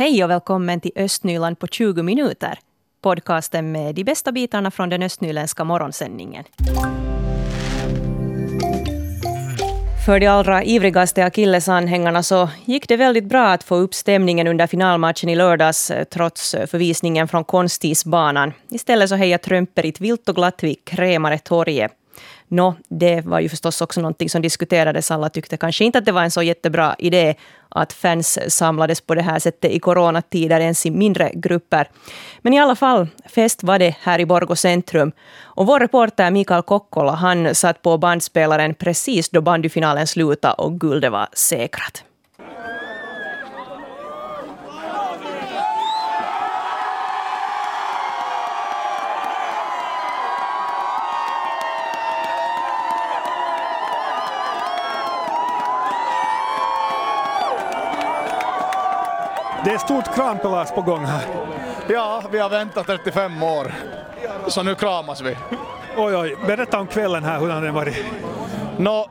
Hej och välkommen till Östnyland på 20 minuter. Podcasten med de bästa bitarna från den östnyländska morgonsändningen. För de allra ivrigaste Akillesanhängarna så gick det väldigt bra att få upp stämningen under finalmatchen i lördags eh, trots eh, förvisningen från konstisbanan. Istället så hejar Trömperit vilt och glatt vid Krämare torget. Nå, det var ju förstås också någonting som diskuterades. Alla tyckte kanske inte att det var en så jättebra idé att fans samlades på det här sättet i coronatider, ens i mindre grupper. Men i alla fall, fest var det här i Borgå centrum. Och vår reporter Mikael Kokkola, han satt på bandspelaren precis då bandyfinalen slutade och guldet var säkrat. Det är stort kramkalas på gång här. Ja, vi har väntat 35 år. Så nu kramas vi. Oj, oj. Berätta om kvällen här, hur har den varit? Nå,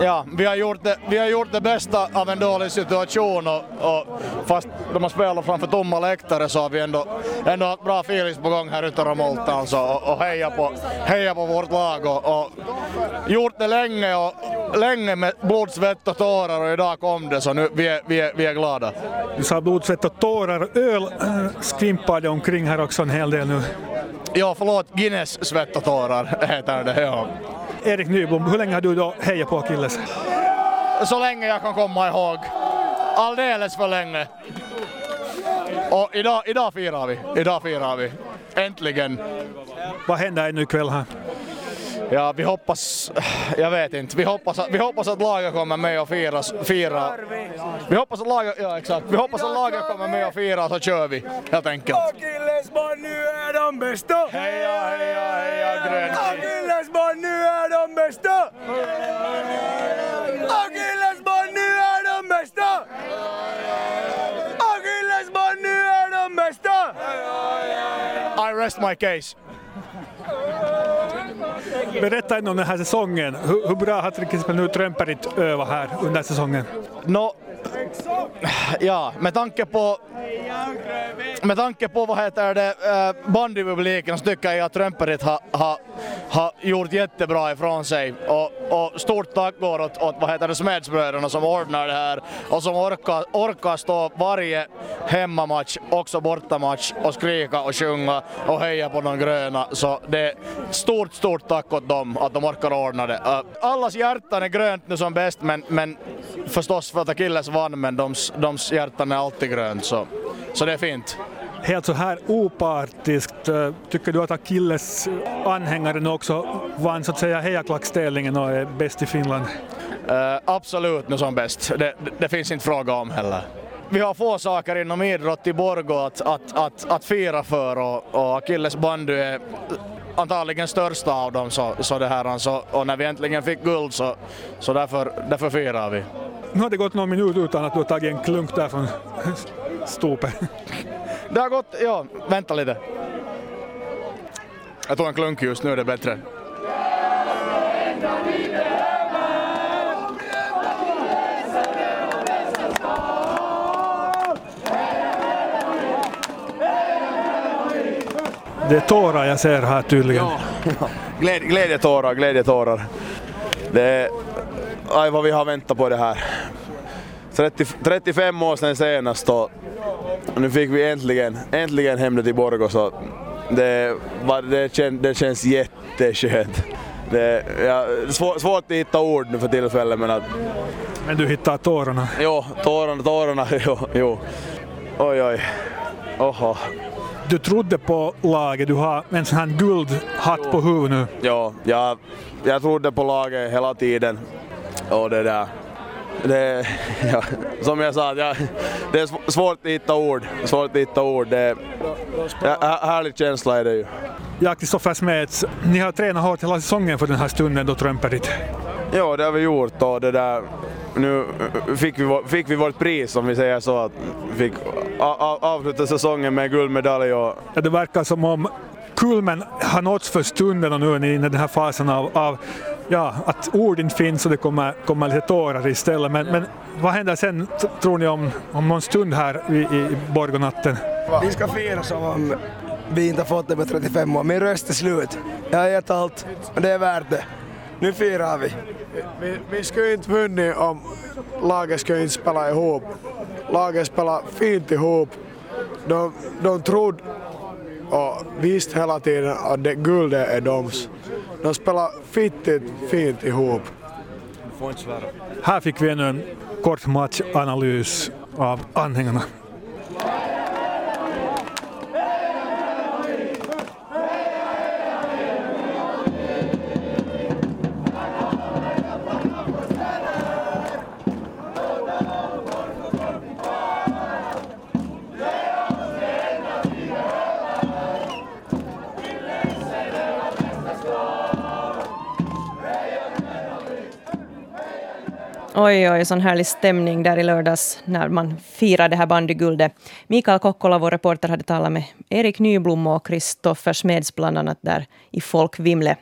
ja, vi har, gjort det, vi har gjort det bästa av en dålig situation och, och fast de har spelat framför tomma läktare så har vi ändå, ändå haft bra feelings på gång här ute i Molta alltså, och, och heja, på, heja på vårt lag och, och gjort det länge och länge med blod, svett och tårar och idag kom det så nu vi är, vi är, vi är glada. Du sa blod, svett och tårar. Öl äh, skvimpade omkring här också en hel del nu. Ja, förlåt, Guinness svett och tårar heter det. Ja. Erik Nyblom, hur länge har du då hejat på Achilles? Så länge jag kan komma ihåg. Alldeles för länge. Och idag, idag firar vi. Idag firar vi. Äntligen. Vad händer ännu ikväll här? Ja, vi hoppas, jag vet inte, vi hoppas, vi hoppas att laget kommer med och fira, fira. Vi hoppas att laget, ja exakt, vi hoppas att laget kommer med och fira så kör vi helt enkelt. Akillesbarn, nu är de bästa! Heja, heja, heja grönt! Akillesbarn, nu är de bästa! Akillesbarn, nu är de bästa! Akillesbarn, nu är de bästa! I rest my case. Berätta om den här säsongen. Hur, hur bra har till exempel nu Trömperit övat här under säsongen? No, ja, med tanke på med tanke på vad heter det, eh, bandypubliken så tycker jag att Römperit har ha, ha gjort jättebra ifrån sig. Och, och stort tack går åt, åt vad heter det, Smedsbröderna som ordnar det här och som orkar, orkar stå varje hemmamatch, också bortamatch och skrika och sjunga och heja på de gröna. Så det är stort, stort tack åt dem att de orkar ordna det. Eh, allas hjärtan är grönt nu som bäst men, men förstås för att Akilles vann men de, de hjärtan är alltid grönt så, så det är fint. Helt så här opartiskt, tycker du att Achilles anhängaren också vann så att säga hejaklackställningen och är bäst i Finland? Uh, absolut nu som bäst, det, det, finns inte fråga om heller vi har få saker inom idrott i Borgå att, att, att, att fira för och, och Achilles bandy är antagligen största av dem så, så det här, så, och när vi äntligen fick guld så, så därför, därför firar vi. Nu har det gått någon minut utan att du har tagit en klunk där från stopet. Det har gått, ja, vänta lite. Jag tog en klunk just nu är det bättre. Det är tårar jag ser här tydligen. Ja, Gläd, glädjetårar, glädjetårar. Det är, aj vad vi har väntat på det här. 30, 35 år sedan senast och nu fick vi äntligen, äntligen hem det till Borgå så det, det, kän, det känns jätteskönt. Det ja, svår, svårt att hitta ord nu för tillfället men att... Men du hittar tårarna? Jo, tårarna, tårarna, jo, jo. Oj, oj. Oho. Du trodde på laget, du har en sån här guldhatt på huvudet nu. Ja, jag, jag trodde på laget hela tiden. Och det där. Det, ja, som jag sa, ja, det är svårt att hitta ord. Svårt att hitta ord. Det, ja, härlig känsla är det ju. Ja, Kristoffer Smeds, ni har tränat hårt hela säsongen för den här stunden då Trömperit. Ja, det har vi gjort och det där nu fick vi, fick vi vårt pris om vi säger så. Att fick avsluta säsongen med guldmedalj. Och... Ja, det verkar som om kulmen har nåtts för stunden och nu är ni inne i den här fasen av, av ja, att ord inte finns och det kommer, kommer lite tårar istället. Men, men vad händer sen, tror ni, om, om någon stund här i, i Borgonatten? Vi ska fira som om vi inte har fått det med 35 år. Min röst är slut. Jag har gett allt och det är värt det. Nu firar vi. Vi, vi skulle inte vunnit om laget skulle inte spela ihop. Laget spelar fint ihop. De, de trodde och visste hela tiden att det guldet är doms. De spelar fittigt fint ihop. Här fick vi ännu en kort matchanalys av anhängarna. Oj, oj, sån härlig stämning där i lördags när man firar det här bandyguldet. Mikael Kokkola, vår reporter, hade talat med Erik Nyblom och Kristoffer Smeds bland annat där i Folkvimle.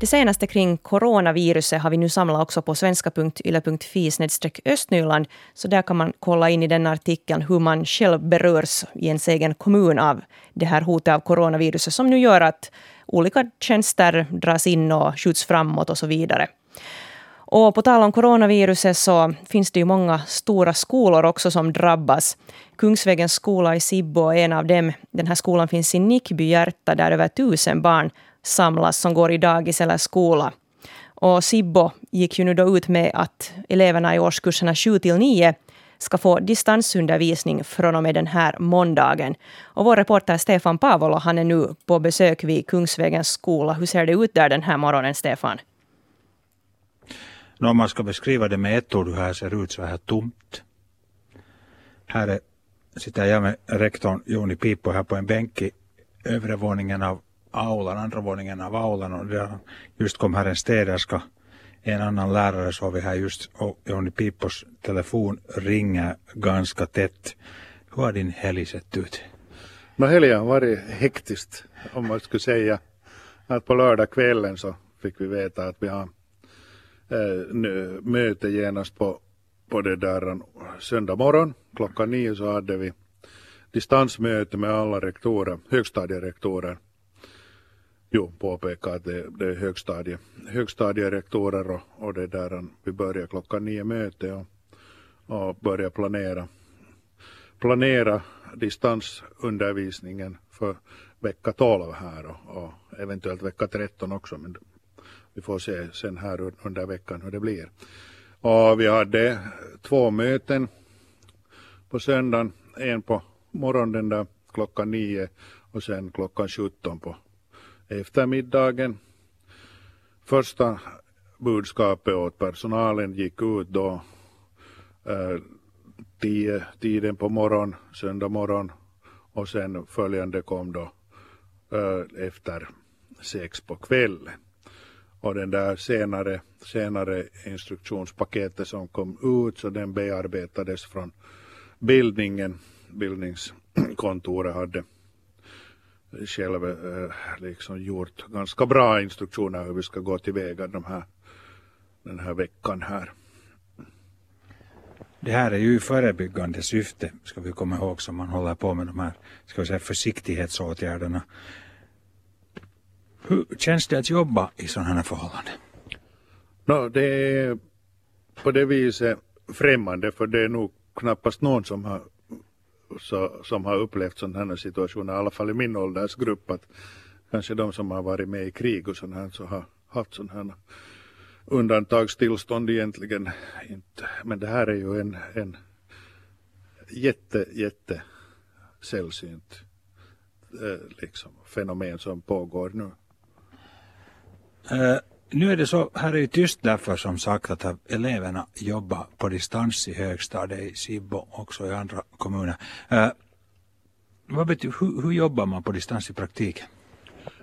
Det senaste kring coronaviruset har vi nu samlat också på svenska.yle.fi östnyland. Så där kan man kolla in i den artikeln hur man själv berörs i ens egen kommun av det här hotet av coronaviruset som nu gör att olika tjänster dras in och skjuts framåt och så vidare. Och på tal om coronaviruset så finns det ju många stora skolor också som drabbas. Kungsvägens skola i Sibbo är en av dem. Den här skolan finns i Nickby hjärta där över tusen barn samlas som går i dagis eller skola. Och Sibbo gick ju nu då ut med att eleverna i årskurserna 7 till 9 ska få distansundervisning från och med den här måndagen. Och vår reporter Stefan Pavolo han är nu på besök vid Kungsvägens skola. Hur ser det ut där den här morgonen, Stefan? Om man ska beskriva det med ett ord hur här ser ut så här tomt. Här är, sitter jag med rektorn Joni Pipo här på en bänk i övre våningen av aulan, andra våningen av aulan och där just kom här en städerska en annan lärare så vi här just och Johnny Pippos telefon ringer ganska tätt. Hur har din helg sett ut? No, helgen har varit hektiskt om man skulle säga att på lördagskvällen så fick vi veta att vi har eh, nu, möte genast på, på det där eh, söndag morgon klockan nio så hade vi distansmöte med alla rektorer, högstadierektorer Jo, påpeka att det, det är högstadie, högstadierektorer och, och det där vi börjar klockan nio möte och, och börjar planera planera distansundervisningen för vecka 12 här och, och, eventuellt vecka 13 också men vi får se sen här under veckan hur det blir. Och vi hade två möten på söndagen, en på morgonen där klockan 9 och sen klockan 17 på eftermiddagen. Första budskapet åt personalen gick ut då eh, tio tiden på morgon, söndag morgon och sen följande kom då eh, efter sex på kvällen. Och den där senare, senare instruktionspaketet som kom ut så den bearbetades från bildningen, bildningskontoret hade själv eh, liksom gjort ganska bra instruktioner hur vi ska gå tillväga de här, den här veckan här. Det här är ju i förebyggande syfte, ska vi komma ihåg, som man håller på med de här ska vi säga, försiktighetsåtgärderna. Hur känns det att jobba i sådana här förhållanden? No, det är på det viset främmande för det är nog knappast någon som har så, som har upplevt sådana här situationer, i alla fall i min åldersgrupp, att kanske de som har varit med i krig och sådant här så har haft sådana här undantagstillstånd egentligen inte. Men det här är ju en, en jätte, jätte sällsynt eh, liksom, fenomen som pågår nu. Uh, nu är det så, här är ju tyst därför som sagt att eleverna jobbar på distans i högstadiet i Sibbo också i andra kommuner. Uh, vad betyder, hur, hur, jobbar man på distans i praktiken?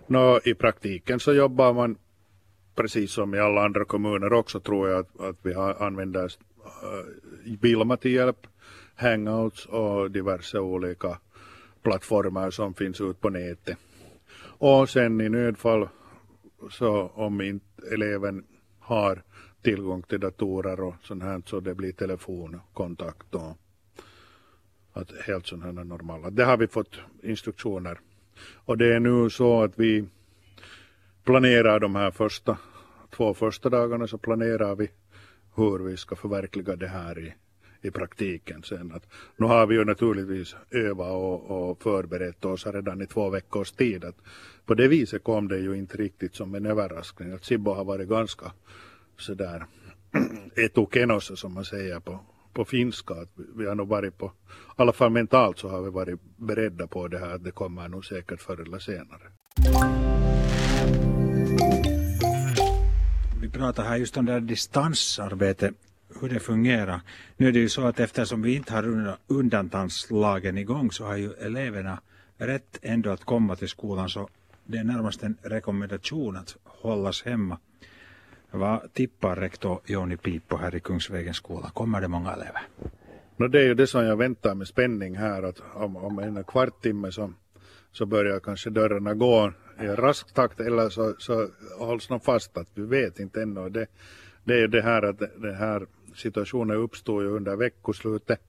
No, I praktiken så jobbar man precis som i alla andra kommuner också tror jag att, att vi har, använder uh, Bilma till hjälp, hangouts och diverse olika plattformar som finns ut på nätet. Och sen i nödfall så om inte eleven har tillgång till datorer och sånt här så det blir telefonkontakt och att helt sådana här normala. Det har vi fått instruktioner. Och det är nu så att vi planerar de här första två första dagarna så planerar vi hur vi ska förverkliga det här i, i praktiken sen. Att, nu har vi ju naturligtvis övat och, och förberett oss redan i två veckors tid. Att på det viset kom det ju inte riktigt som en överraskning. Att Sibbo har varit ganska sådär etukenossa som man säger på, på finska. Att vi har nog varit på, i alla fall mentalt så har vi varit beredda på det här att det kommer nog säkert förr eller senare. Vi pratar här just om det här distansarbete, hur det fungerar. Nu är det ju så att eftersom vi inte har undantagslagen igång så har ju eleverna rätt ändå att komma till skolan så det är närmast en rekommendation att hållas hemma. Vad tippar rektor Joni Piippo här i Kungsvägens skola? Kommer det många elever? No, det är ju det som jag väntar med spänning här att om, om en kvarttimme så, så börjar kanske dörrarna gå i rask takt eller så, så hålls de fast att vi vet inte ännu. Det, det är ju det här att det här situationen uppstod ju under veckoslutet.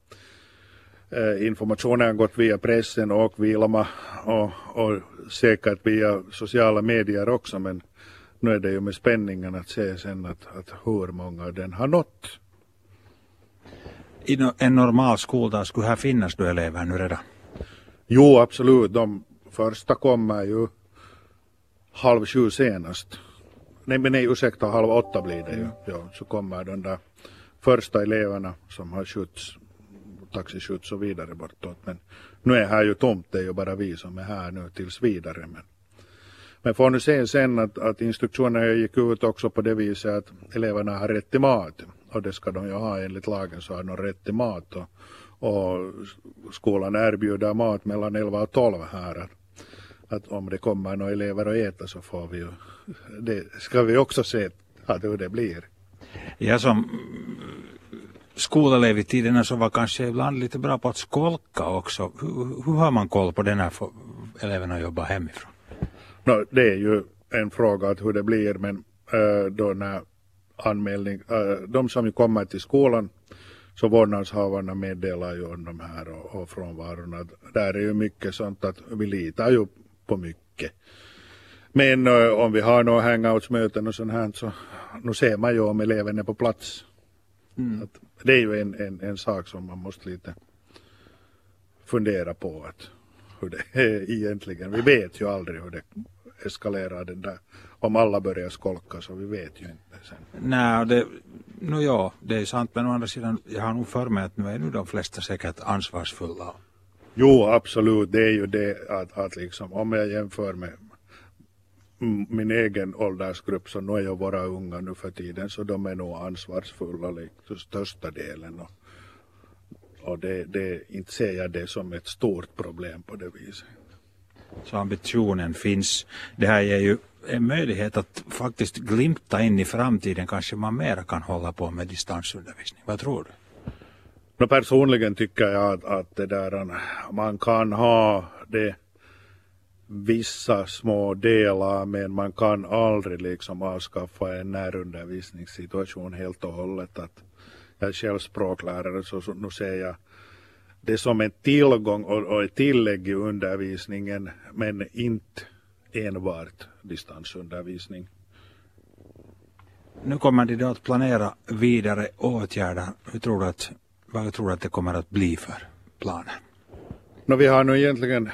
Eh, informationen har gått via pressen och Vilma och, och säkert via sociala medier också men nu är det ju med spänningen att se sen att, att hur många den har nått. I en normal skoldag skulle här finnas då elever nu redan? Jo absolut, de första kommer ju halv sju senast. Nej men nej ursäkta, halv åtta blir det ju. Mm. Ja, så kommer de där första eleverna som har skjuts, taxiskjuts och vidare bortåt. Men nu är här ju tomt, det är ju bara vi som är här nu tills vidare. Men, men får nu se sen att, att instruktionerna gick ut också på det viset att eleverna har rätt till mat. Och det ska de ju ha enligt lagen så har de rätt till mat. Och, och skolan erbjuder mat mellan 11 och 12 här att om det kommer några elever att äta så får vi ju, det ska vi också se att hur det blir. Jag som mm, skolelev i tiderna så var kanske ibland lite bra på att skolka också. Hur, hur har man koll på det när eleverna jobbar hemifrån? No, det är ju en fråga att hur det blir men äh, då när anmälning, äh, de som kommer till skolan så vårdnadshavarna meddelar ju om de här och, och frånvarorna. Där är ju mycket sånt att vi litar ju på mycket. Men uh, om vi har några hangoutsmöten och sånt här så nu ser man ju om eleven är på plats. Mm. det är ju en, en, en sak som man måste lite fundera på att hur det är egentligen. Vi vet ju aldrig hur det eskalerar den där. Om alla börjar skolka så vi vet ju inte sen. Nej, det, no, ja, det är sant men å andra sidan jag har nog för mig att nu är nu de flesta säkert ansvarsfulla Jo, absolut. Det är ju det att, att liksom, om jag jämför med min egen åldersgrupp så nu är ju våra unga nu för tiden så de är nog ansvarsfulla liksom, största delen. Och, och det, det, inte ser jag det som ett stort problem på det viset. Så ambitionen finns. Det här ger ju en möjlighet att faktiskt glimta in i framtiden. Kanske man mera kan hålla på med distansundervisning. Vad tror du? No, personligen tycker jag att, att det där, man kan ha det vissa små delar men man kan aldrig liksom avskaffa en närundervisningssituation helt och hållet. Att jag är själv språklärare så, så nu ser jag det som en tillgång och, och ett tillägg i undervisningen men inte enbart distansundervisning. Nu kommer de då att planera vidare åtgärder. Hur tror du att vad tror du att det kommer att bli för planer? No, vi har nu egentligen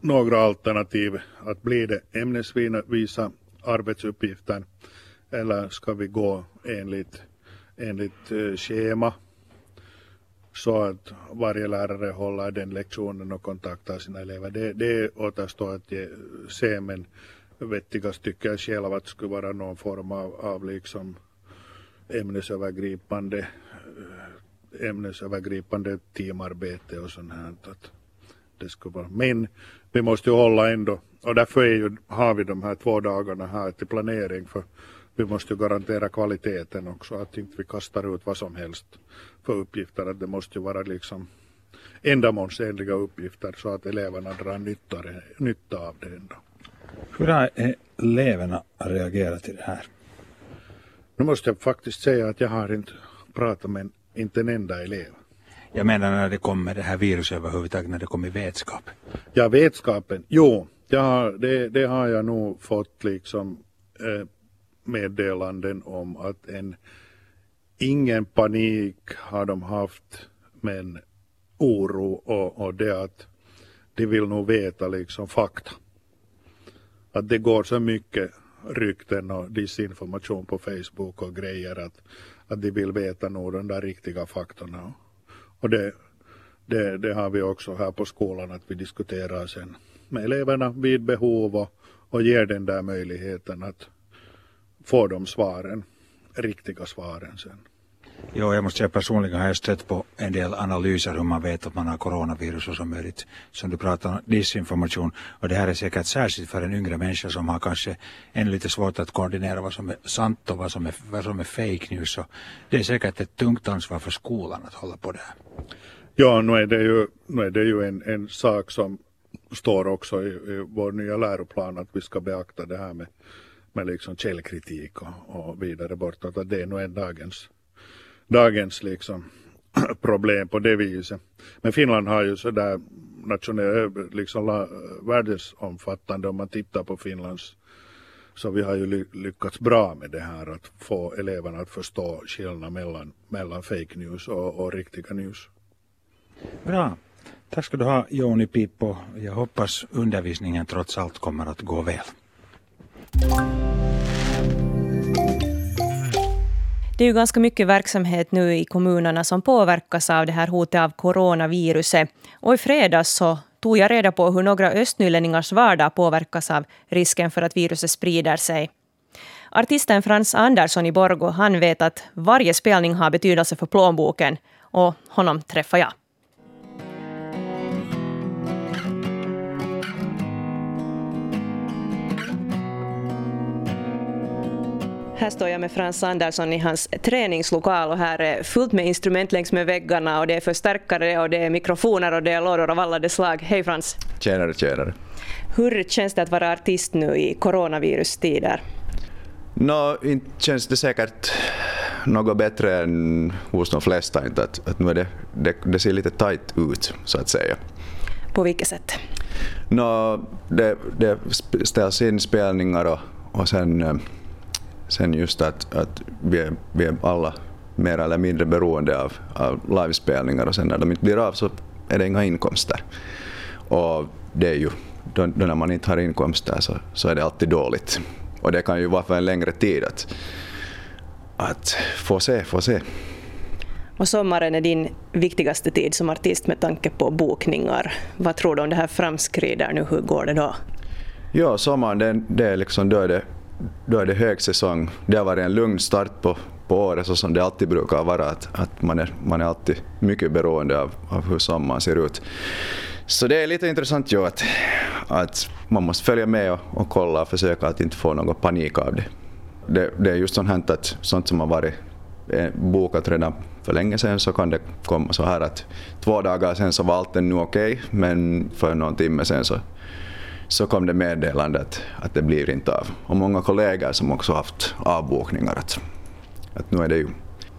några alternativ. Att bli det ämnesvisa arbetsuppgifter eller ska vi gå enligt, enligt eh, schema så att varje lärare håller den lektionen och kontaktar sina elever. Det, det återstår att ge, se men vettigast tycker jag själv att det skulle vara någon form av, av liksom ämnesövergripande eh, ämnesövergripande teamarbete och sånt här. Att det skulle vara. Men vi måste ju hålla ändå, och därför är ju, har vi de här två dagarna här till planering för vi måste ju garantera kvaliteten också, att inte vi kastar ut vad som helst för uppgifter, att det måste ju vara liksom ändamålsenliga uppgifter så att eleverna drar nytta, nytta av det ändå. Hur har eleverna reagerat till det här? Nu måste jag faktiskt säga att jag har inte pratat med inte en enda elev. Jag menar när det kommer det här viruset överhuvudtaget, när det kommer vetskap. Ja, vetskapen. Jo, ja, det, det har jag nog fått liksom eh, meddelanden om att en ingen panik har de haft men oro och, och det att de vill nog veta liksom fakta. Att det går så mycket rykten och disinformation på Facebook och grejer att, att de vill veta nog de där riktiga faktorna. Och det, det, det har vi också här på skolan att vi diskuterar sen med eleverna vid behov och, och ger den där möjligheten att få de svaren, riktiga svaren sen. Jo, jag måste säga personligen har jag stött på en del analyser hur man vet att man har coronavirus och så möjligt. Som du pratar om, disinformation. Och det här är säkert särskilt för en yngre människa som har kanske ännu lite svårt att koordinera vad som är sant och vad som är, vad som är fake news. Så det är säkert ett tungt ansvar för skolan att hålla på det här. Ja, nu är det ju, nu är det ju en, en sak som står också i, i vår nya läroplan att vi ska beakta det här med, med liksom källkritik och, och vidare bortåt. Att det är nog en dagens dagens liksom problem på det viset. Men Finland har ju sådär nationell, liksom världsomfattande om man tittar på Finlands så vi har ju lyckats bra med det här att få eleverna att förstå skillnaden mellan, mellan fake news och, och riktiga news. Bra. Tack ska du ha Joni Pippo. Jag hoppas undervisningen trots allt kommer att gå väl. Det är ju ganska mycket verksamhet nu i kommunerna som påverkas av det här hotet av coronaviruset. Och i fredags så tog jag reda på hur några östnylänningars vardag påverkas av risken för att viruset sprider sig. Artisten Frans Andersson i Borgo han vet att varje spelning har betydelse för plånboken och honom träffar jag. Här står jag med Frans Andersson i hans träningslokal och här är fullt med instrument längs med väggarna och det är förstärkare och det är mikrofoner och det är lådor av alla de slag. Hej Frans! Tjenare, tjenare! Hur känns det att vara artist nu i coronavirustider? Nå, no, inte känns det säkert något bättre än hos de flesta. Inte att, att nu är det, det, det ser lite tajt ut, så att säga. På vilket sätt? No, det, det ställs in spelningar och, och sen eh, sen just att, att vi, är, vi är alla mer eller mindre beroende av, av livespelningar och sen när de inte blir av så är det inga inkomster. Och det är ju, då, då när man inte har inkomster så, så är det alltid dåligt. Och det kan ju vara för en längre tid att, att få se, få se. Och sommaren är din viktigaste tid som artist med tanke på bokningar. Vad tror du om det här framskrider nu? Hur går det då? Ja, sommaren det, det är liksom, då är det då är det högsäsong. Det har varit en lugn start på, på året så som det alltid brukar vara. Att, att man, är, man är alltid mycket beroende av, av hur sommaren ser ut. Så det är lite intressant ju att, att man måste följa med och, och kolla och försöka att inte få någon panik av det. Det, det är just sånt här att sånt som har varit eh, bokat redan för länge sedan så kan det komma så här att två dagar sen så var allt ännu okej okay, men för någon timme sen så så kom det meddelandet att det blir inte av. Och många kollegor som också haft avbokningar. Att, att nu är det ju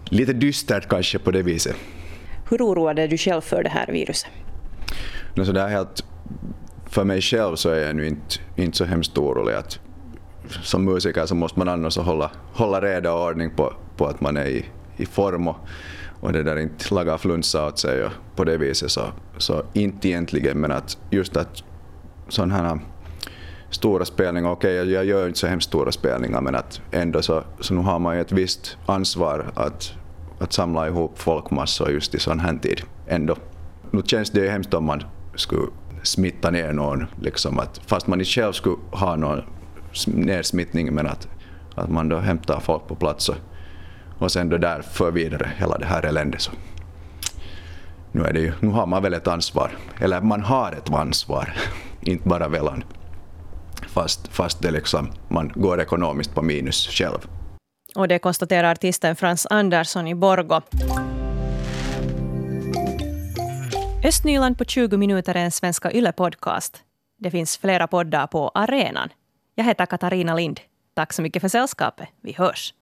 lite dystert kanske på det viset. Hur oroad är du själv för det här viruset? No, så det är helt, för mig själv så är jag nu inte, inte så hemskt orolig. Att, som musiker så måste man annars hålla, hålla reda och ordning på, på att man är i, i form och, och det där inte laga flunsa åt sig och på det viset så, så inte egentligen men att just att sådana här äh, stora spelningar, okej okay, jag gör inte så hemskt stora spelningar men att ändå så, så nu har man ju ett visst ansvar att, att samla ihop folkmassor just i sån här tid ändå. Nu känns det ju hemskt om man skulle smitta ner någon, liksom att, fast man inte själv skulle ha någon nersmittning men att, att man då hämtar folk på plats och, och sen då där för vidare hela det här eländet. Så. Nu, är det ju, nu har man väl ett ansvar, eller man har ett ansvar inte bara velan. Fast, fast det liksom, man går ekonomiskt på minus själv. Och det konstaterar artisten Frans Andersson i Borgo. Östnyland på 20 minuter är en Svenska Yle-podcast. Det finns flera poddar på arenan. Jag heter Katarina Lind. Tack så mycket för sällskapet. Vi hörs.